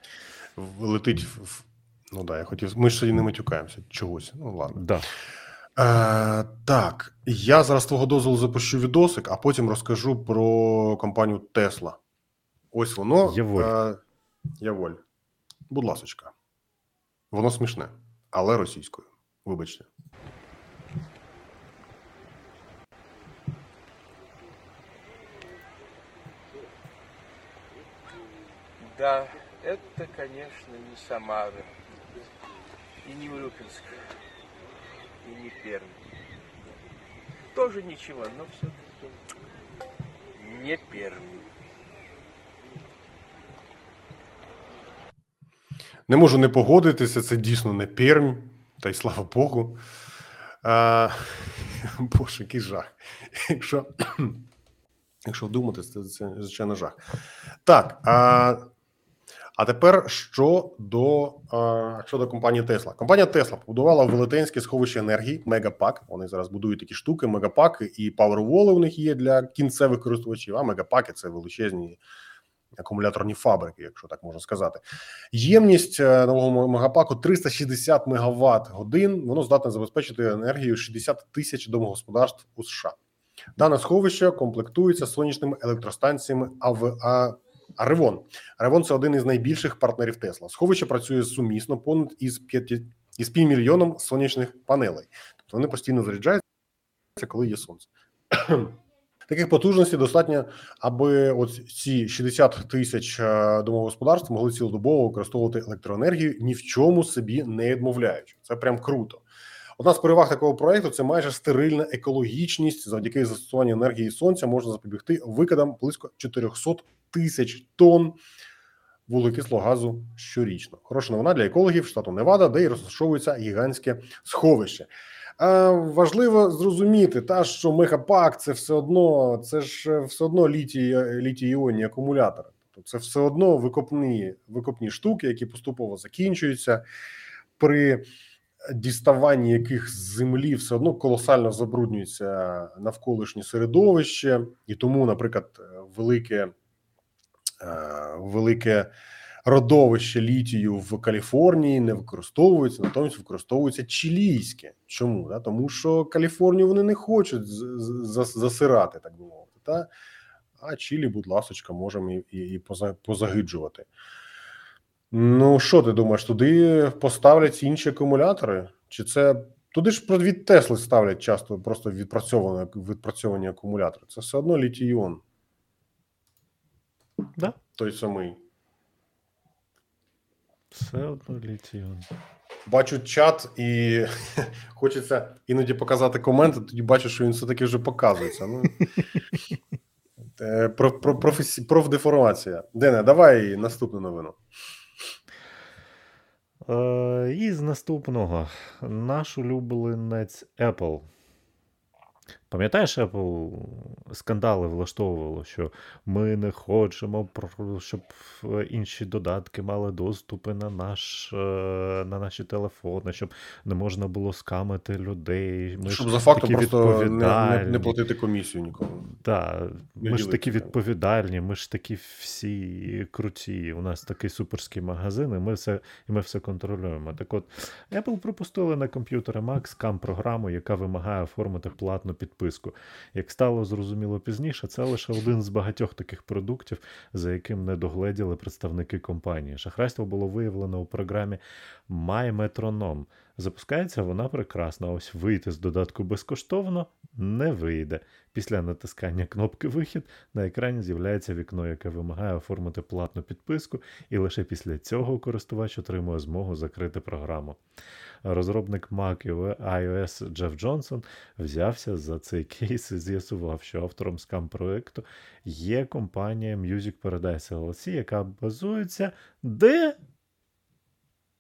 Летить в. Ну да, я хотів. Ми ж сьогодні не матюкаємося чогось. Ну ладно. Да. Е, так, я зараз твого дозволу запущу відосик, а потім розкажу про компанію Tesla. Ось воно. Яволь. Е, Яволь. Будь ласочка. Воно смішне, але російською. Вибачте. Да, это, конечно, не Самара, и не Урюпинск, и не Пермь. Тоже ничего, но все-таки не Пермь. Не можу не погодитися, це дійсно не Пермь, та й слава Богу. А, Боже, який жах. Якщо, якщо вдуматися, це, це звичайно жах. Так. А, а тепер щодо, а, щодо компанії Tesla. Компанія Tesla побудувала велетенське сховище енергії Мегапак. Вони зараз будують такі штуки, мегапаки і паверволи у них є для кінцевих користувачів. А мегапаки це величезні акумуляторні фабрики, якщо так можна сказати. Ємність е, нового мегапаку 360 мегаватт годин. Воно здатне забезпечити енергію 60 тисяч домогосподарств у США. Дане сховище комплектується сонячними електростанціями АВ Аревон. Аревон це один із найбільших партнерів Тесла. Сховище працює сумісно понад із 5, із півмільйоном сонячних панелей. Тобто вони постійно заряджаються, коли є сонце. Таких потужностей достатньо, аби от ці 60 тисяч е, домогосподарств могли цілодобово використовувати електроенергію, ні в чому собі не відмовляючи. Це прям круто. Одна з переваг такого проекту це майже стерильна екологічність. Завдяки застосуванню енергії сонця можна запобігти викидам близько 400 тисяч тонн вуглекислого газу щорічно. Хороша новина для екологів штату Невада, де й розташовується гігантське сховище. Е, важливо зрозуміти, та що мегапак це все одно, це ж все одно літій, літій іонні акумулятори. Тобто це все одно викопні, викопні штуки, які поступово закінчуються. При діставанні яких з землі все одно колосально забруднюється навколишнє середовище, і тому, наприклад, велике, е, велике родовище літію в Каліфорнії не використовується, натомість використовується чилійське. Чому? Тому що Каліфорнію вони не хочуть засирати, так би мовити. А Чилі, будь ласочка, можемо і позагиджувати. Ну, що ти думаєш, туди поставлять інші акумулятори? Чи це туди ж від Тесли ставлять часто просто відпрацьовані, відпрацьовані акумулятори? Це все одно літій-іон, Да? той самий. Все одно літіон. Бачу чат і хочеться іноді показати коменти, тоді бачу, що він все-таки вже показується. Ну, Е, про, про, професі, профдеформація. Дене, давай наступну новину. Е, і з наступного наш улюбленець Apple. Пам'ятаєш, Apple скандали влаштовувало, що ми не хочемо, щоб е, інші додатки мали доступи на, наш, е, на наші телефони, щоб не можна було скамити людей. Ми Щоб ж за фактом просто не, не, не платити комісію нікому. Так, Не ми ж такі відповідальні, ми ж такі всі круті. У нас такий суперський магазин, і ми все, і ми все контролюємо. Так от, Apple пропустили на комп'ютери Mac скам програму, яка вимагає оформити платну підписку. Як стало зрозуміло пізніше, це лише один з багатьох таких продуктів, за яким не догледіли представники компанії. Шахрайство було виявлено у програмі MyMetronom. Запускається вона прекрасно. Ось вийти з додатку безкоштовно не вийде. Після натискання кнопки Вихід на екрані з'являється вікно, яке вимагає оформити платну підписку, і лише після цього користувач отримує змогу закрити програму. Розробник Mac і iOS Джеф Джонсон взявся за цей кейс і з'ясував, що автором скам проекту є компанія Music Paradise LLC, яка базується де?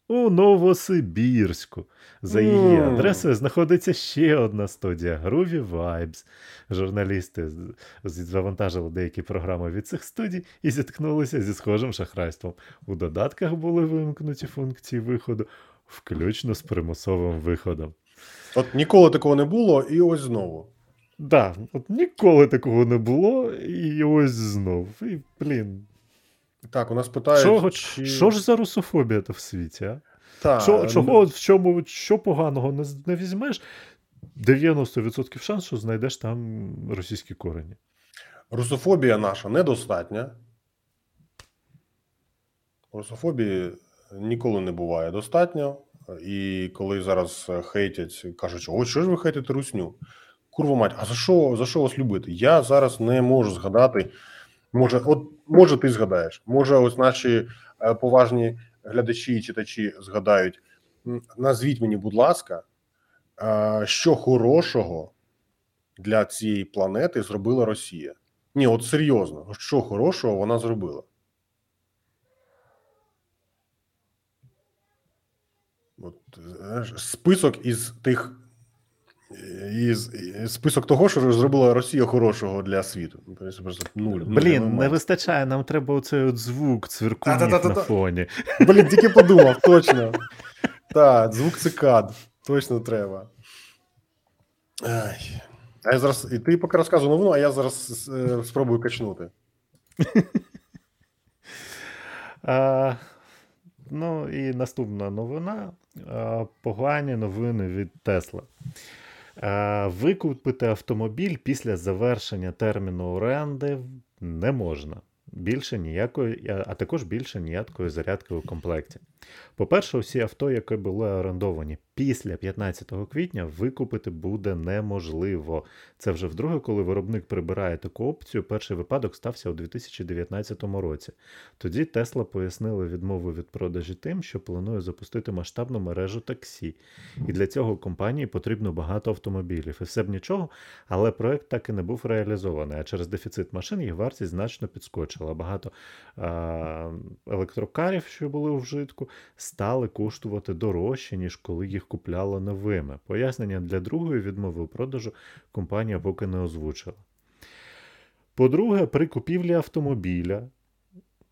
У Новосибірську. За її адресою знаходиться ще одна студія Groovy Vibes. Журналісти завантажили деякі програми від цих студій і зіткнулися зі схожим шахрайством. У додатках були вимкнуті функції виходу, включно з примусовим виходом. От ніколи такого не було, і ось знову. Да, от ніколи такого не було, і ось знов. І, блін, Так, у нас питають. що, чи... що ж за русофобія то в світі, а? Та, Що, чого, в чому, що поганого не, не візьмеш? 90% шанс, що знайдеш там російські корені. Русофобія наша недостатня. Русофобії ніколи не буває достатньо. І коли зараз е, хейтять, кажуть, ось що ж ви хейтите русню? Курва мать, а за що, за що вас любити? Я зараз не можу згадати. Може, от може, ти згадаєш, може, ось наші е, поважні глядачі і читачі згадають. Назвіть мені, будь ласка, е, що хорошого для цієї планети зробила Росія? Ні, от серйозно, що хорошого вона зробила? От, знаєш, список із тих. Із, із список того, що зробила Росія хорошого для світу. Ну, Просто нуль. нуль, Блін, не вистачає, нам треба оцей от звук цвіркунів на фоні. Блін, тільки подумав, точно. Так, звук цикад. Точно треба. Ай. А я зараз. І ти поки розказуй новину, а я зараз е, спробую качнути. А, ну і наступна новина. А, погані новини від Тесла. А, викупити автомобіль після завершення терміну оренди не можна. Більше ніякої, а також більше ніякої зарядки у комплекті. По-перше, усі авто, які були орендовані після 15 квітня, викупити буде неможливо. Це вже вдруге, коли виробник прибирає таку опцію. Перший випадок стався у 2019 році. Тоді Тесла пояснили відмову від продажі тим, що планує запустити масштабну мережу таксі. І для цього компанії потрібно багато автомобілів. І все б нічого, але проект так і не був реалізований. А через дефіцит машин їх вартість значно підскочила. Багато а, електрокарів, що були у вжитку, стали коштувати дорожче, ніж коли їх купляли новими. Пояснення для другої відмови у продажу компанія поки не озвучила. По-друге, при купівлі автомобіля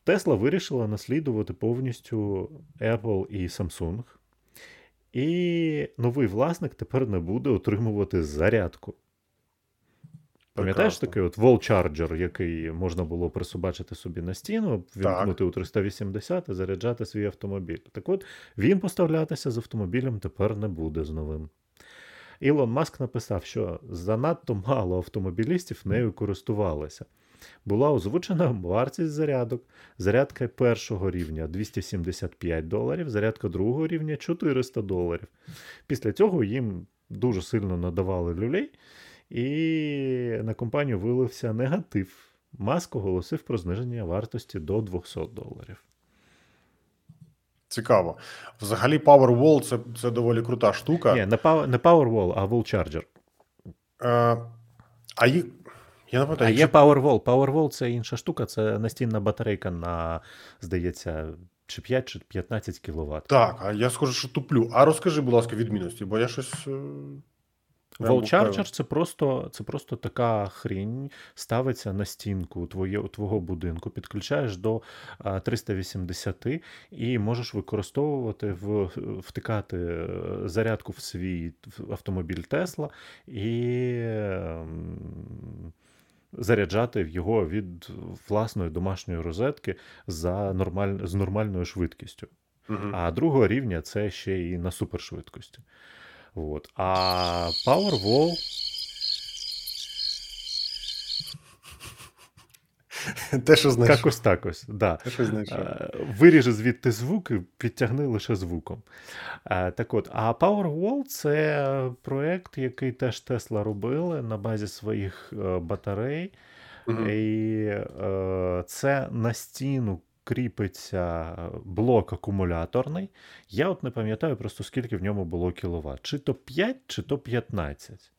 Тесла вирішила наслідувати повністю Apple і Samsung. І новий власник тепер не буде отримувати зарядку. Пам'ятаєш такий от wall charger, який можна було присобачити собі на стіну, вімкнути у 380 і заряджати свій автомобіль. Так от він поставлятися з автомобілем тепер не буде з новим. Ілон Маск написав, що занадто мало автомобілістів нею користувалися. Була озвучена вартість зарядок. Зарядка першого рівня 275 доларів, зарядка другого рівня 400 доларів. Після цього їм дуже сильно надавали люлей, і на компанію вилився негатив. Маск оголосив про зниження вартості до 200 доларів. Цікаво. Взагалі, Powerwall це, це доволі крута штука. Ні, не, Power, не Powerwall, а Wall Charger. Е, а їх. Я не А пам'ятаю, є Powerwall. Powerwall це інша штука, це настінна батарейка на, здається, чи 5 чи 15 кВт. Так, а я схоже, що туплю. А розкажи, будь ласка, відмінності, бо я щось. Wall. Charger це просто, це просто така хрінь, ставиться на стінку твоє, твого будинку, підключаєш до 380 і можеш використовувати в, втикати е, зарядку в свій автомобіль Тесла і ем, заряджати його від власної домашньої розетки за нормаль, з нормальною швидкістю. А другого рівня це ще і на супершвидкості. От. А Powerwall Те, що знайшов. якось так ось. Да. Те, що знайшов. Е, Виріже звідти звук і підтягни лише звуком. Е, Так от, а Powerwall це проект, який теж Tesla робили на базі своїх е, батарей. Мгм. І це на стіну кріпиться блок акумуляторний. Я от не пам'ятаю просто скільки в ньому було кіловат. Чи то 5, чи то 15.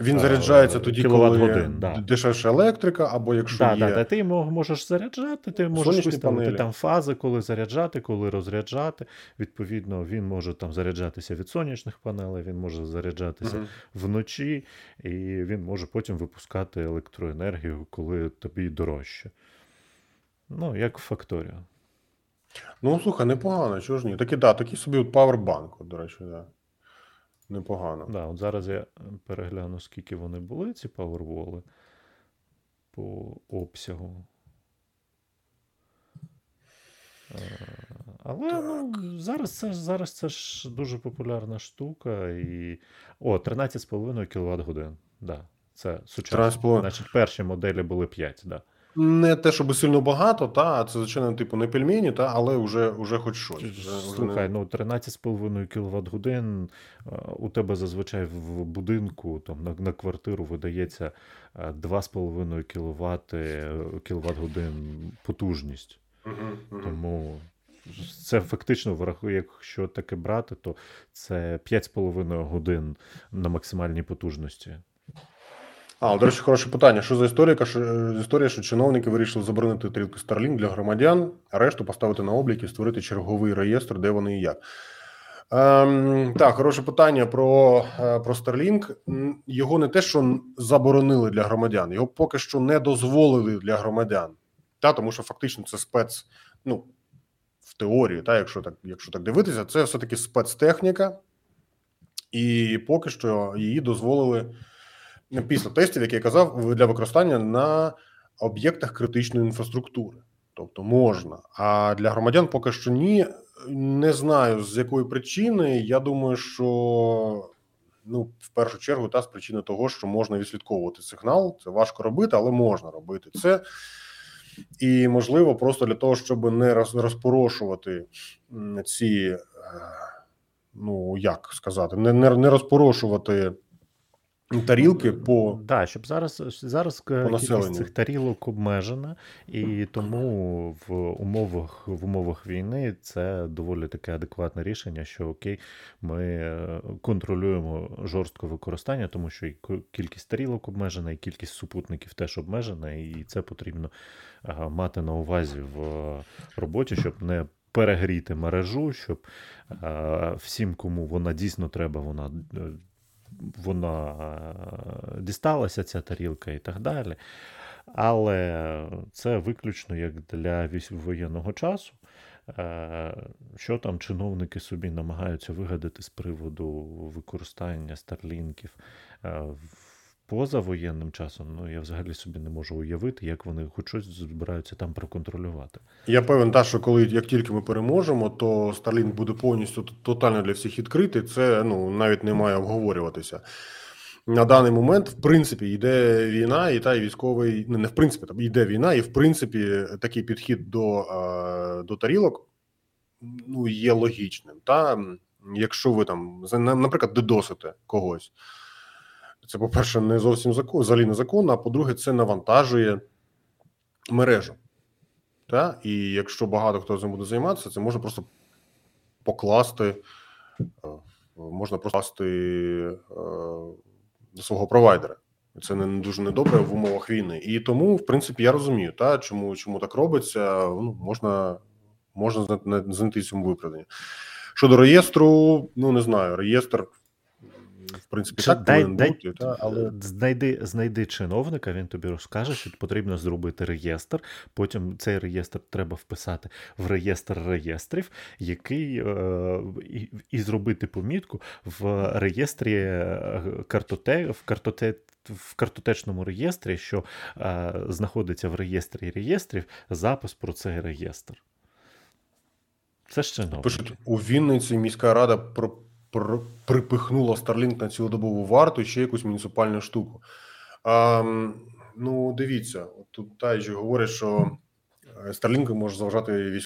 Він е, заряджається тоді, коли кіловат-годин, да. дешевша електрика, або якщо Так, є. да, да, ти його можеш заряджати, ти можеш Сонячні виставити панелі. там фази, коли заряджати, коли розряджати. Відповідно, він може там заряджатися від сонячних панелей, він може заряджатися Мгм. вночі, і він може потім випускати електроенергію, коли тобі дорожче. Ну, як Факторіо. Ну, слухай, непогано, чого ж ні. Такий, да, такий собі от павербанк, от, до речі, да. Непогано. Да, от зараз я перегляну, скільки вони були, ці паверволи по обсягу. Е, Але ну, зараз, це, зараз це ж дуже популярна штука. І... О, 13,5 кВт годин. Да, це сучасно. Значить, перші моделі були 5, да. Не те, щоб сильно багато, та, а це, звичайно, типу, не пельмені, та, але вже, вже хоч щось. Слухай, ну 13,5 кВт годин у тебе зазвичай в будинку там, на, на квартиру видається е, 2,5 кВт, кВт годин потужність. Мгм. Тому це фактично врахує, якщо таке брати, то це 5,5 годин на максимальній потужності. А, до речі, хороше питання. Що за історія, е, історія, що чиновники вирішили заборонити тарілки Starlink для громадян, а решту поставити на облік і створити черговий реєстр, де вони і як. Ем, так, хороше питання про, е, про Starlink. Його не те, що заборонили для громадян, його поки що не дозволили для громадян. Та, тому що фактично це спец, ну, в теорії, та, якщо так, якщо так дивитися, це все-таки спецтехніка, і поки що її дозволили після тестів, як я казав, для використання на об'єктах критичної інфраструктури. Тобто можна. А для громадян поки що ні. Не знаю з якої причини. Я думаю, що ну, в першу чергу, та з причини того, що можна відслідковувати сигнал. Це важко робити, але можна робити це. І можливо, просто для того, щоб не розпорошувати ці, е, ну як сказати, не, не, не розпорошувати тарілки по Да, щоб зараз, зараз к- кількість цих тарілок обмежена, і тому в умовах, в умовах війни це доволі таке адекватне рішення, що окей, ми е, контролюємо жорстко використання, тому що і кількість тарілок обмежена, і кількість супутників теж обмежена, і це потрібно е, мати на увазі в роботі, щоб не перегріти мережу, щоб е, всім, кому вона дійсно треба, вона. Вона е, дісталася ця тарілка і так далі. Але це виключно як для воєнного часу. Е, Що там чиновники собі намагаються вигадати з приводу використання старлінків е, в поза воєнним часом, ну я взагалі собі не можу уявити, як вони хоч щось збираються там проконтролювати. Я певен, та, що коли як тільки ми переможемо, то Starlink буде повністю тотально для всіх відкритий. Це ну навіть не має обговорюватися. На даний момент, в принципі, йде війна, і та і військовий ну, не в принципі, там йде війна, і в принципі такий підхід до, до тарілок ну, є логічним. Та якщо ви там наприклад, дедосите когось, це, по-перше, не зовсім закон, взагалі не законно, а по-друге, це навантажує мережу. Та? І якщо багато хто цим буде займатися, це можна просто покласти, е, можна покласти е, до свого провайдера. Це не дуже недобре в умовах війни. І тому, в принципі, я розумію, та, чому, чому так робиться. Ну, можна, можна знайти цьому виправдання. Щодо реєстру, ну не знаю, реєстр, в принципі, Чи так дай- дай- бути, та, але Знайди, знайди чиновника, він тобі розкаже, що потрібно зробити реєстр. Потім цей реєстр треба вписати в реєстр реєстрів, який е, і, і зробити помітку в реєстрі е, картоте, в картоте. В картотечному реєстрі, що е, знаходиться в реєстрі реєстрів, запис про цей реєстр. Це чиновники. Пишуть, у Вінниці міська рада припихнула Starlink на цілодобову варту ще якусь муніципальну штуку. А, ну, дивіться, тут тайжі говорять, що е, Starlink може заважати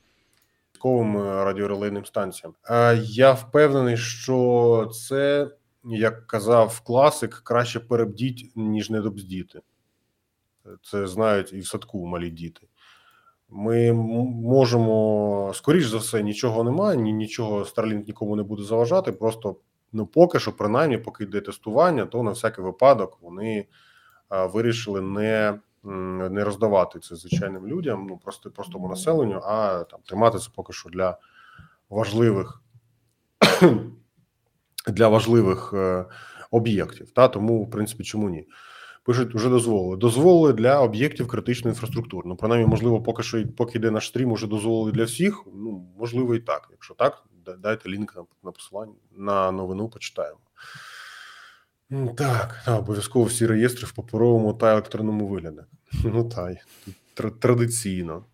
військовим е, радіорелейним станціям. А я впевнений, що це, як казав класик, краще перебдіть, ніж не добздіти. Це знають і в садку малі діти. Ми можемо, скоріш за все, нічого немає, ні, нічого Starlink нікому не буде заважати. Просто ну, поки що, принаймні, поки йде тестування, то на всякий випадок вони а, вирішили не, не роздавати це звичайним людям, ну просто простому населенню, а там тримати це поки що для важливих для важливих е, об'єктів. Та тому, в принципі, чому ні? Пишуть, вже дозволили. Дозволили для об'єктів критичної інфраструктури. Ну, принаймні, можливо, поки що поки йде наш стрім, уже дозволили для всіх. Ну, можливо, і так. Якщо так, дайте лінк на, на посилання на новину, почитаємо. Так, та, обов'язково всі реєстри в паперовому та електронному вигляді. Ну та тр- традиційно.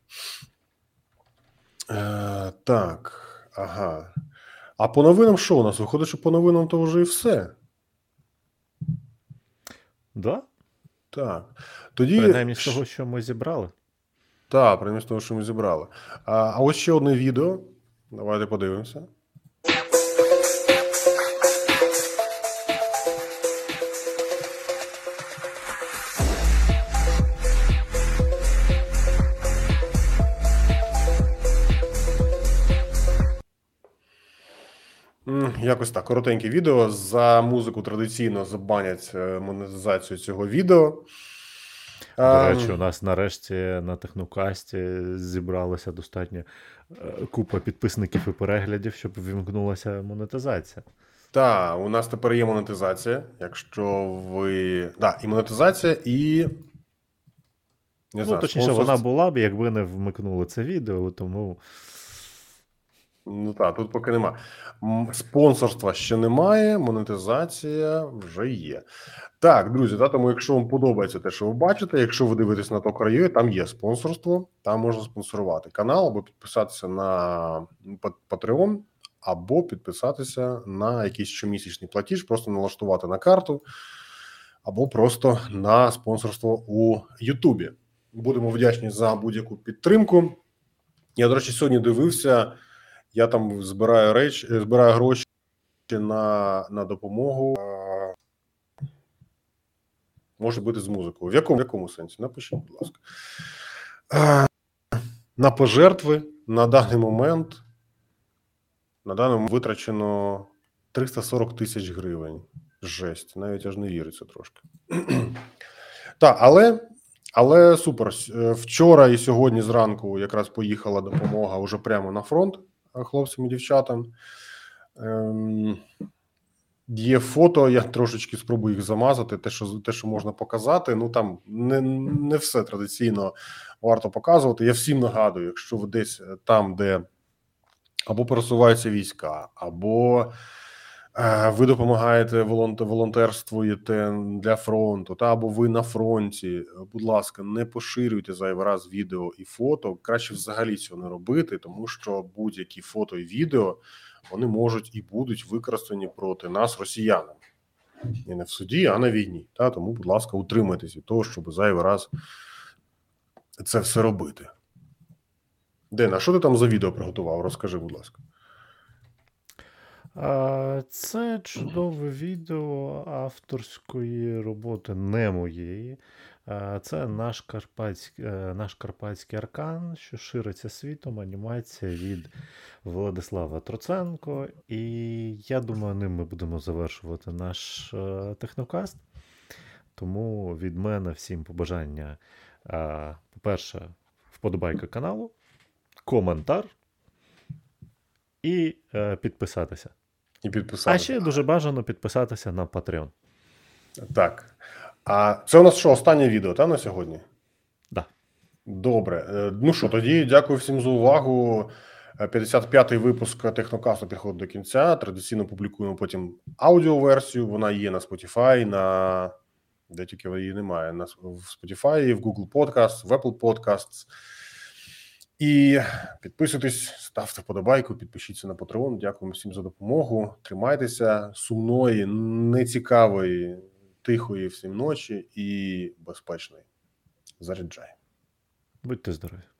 Е, так, ага. А по новинам що у нас? Виходить, що по новинам то вже і все. Да? Так. Тоді Принаймні з того, що ми зібрали. Так, принаймні з того, що ми зібрали. А, а ось ще одне відео. Давайте подивимося. Якось так, коротеньке відео. За музику традиційно забанять е, монетизацію цього відео. До Ем, речі, у нас нарешті на технокасті зібралася достатньо е, купа підписників і переглядів, щоб вімкнулася монетизація. Так, у нас тепер є монетизація. Якщо ви. Так, і монетизація, і. Не ну, знаю, точніше, спонсорство. вона була б, якби не вмикнули це відео, тому Ну так, тут поки нема. Спонсорства ще немає, монетизація вже є. Так, друзі, та, тому якщо вам подобається те, що ви бачите, якщо ви дивитесь на то краю, там є спонсорство, там можна спонсорувати канал або підписатися на Patreon, або підписатися на якийсь щомісячний платіж, просто налаштувати на карту, або просто на спонсорство у Ютубі. Будемо вдячні за будь-яку підтримку. Я, до речі, сьогодні дивився. Я там збираю реч, е, збираю гроші на, на допомогу. Може бути з музикою. В якому, в якому сенсі? Напишіть, будь ласка. На пожертви на даний момент. На момент витрачено 340 тисяч гривень. Жесть, навіть аж не віриться трошки. Так, але, але супер. Е, Вчора і сьогодні зранку якраз поїхала допомога вже прямо на фронт хлопцям і дівчатам. Ем, Є фото, я трошечки спробую їх замазати. Те, що те, що можна показати. Ну там не, не все традиційно варто показувати. Я всім нагадую, якщо ви десь е, там, де або пересуваються війська, або е, ви допомагаєте волонтерствуєте для фронту, та або ви на фронті. Будь ласка, не поширюйте зайвий раз відео і фото. Краще взагалі цього не робити, тому що будь-які фото і відео вони можуть і будуть використані проти нас, росіянам. І не в суді, а на війні. Та тому, будь ласка, утримайтесь від того, щоб зайвий раз це все робити. Дена, що ти там за відео приготував? Розкажи, будь ласка. Це чудове відео авторської роботи, не моєї. Це наш карпатський, е, наш карпатський аркан, що шириться світом, анімація від Владислава Троценко. І я думаю, ним ми будемо завершувати наш е, технокаст. Тому від мене всім побажання. По-перше, вподобайка каналу, коментар і е, підписатися. І підписати. А ще дуже бажано підписатися на Patreon. Так. А це у нас що, останнє відео, та на сьогодні? Да. Добре. Е, Ну що, тоді дякую всім за увагу. Е, 55-й випуск технокасту підходить до кінця. Традиційно публікуємо потім аудіоверсію. Вона є на Spotify, на де тільки її немає. На в Spotify, в Google Podcast, в Apple Podcasts. І підписуйтесь, ставте вподобайку, підпишіться на Patreon. Дякуємо всім за допомогу. Тримайтеся сумної, нецікавої, тихої всім ночі і безпечної. Заряджай. Будьте здорові!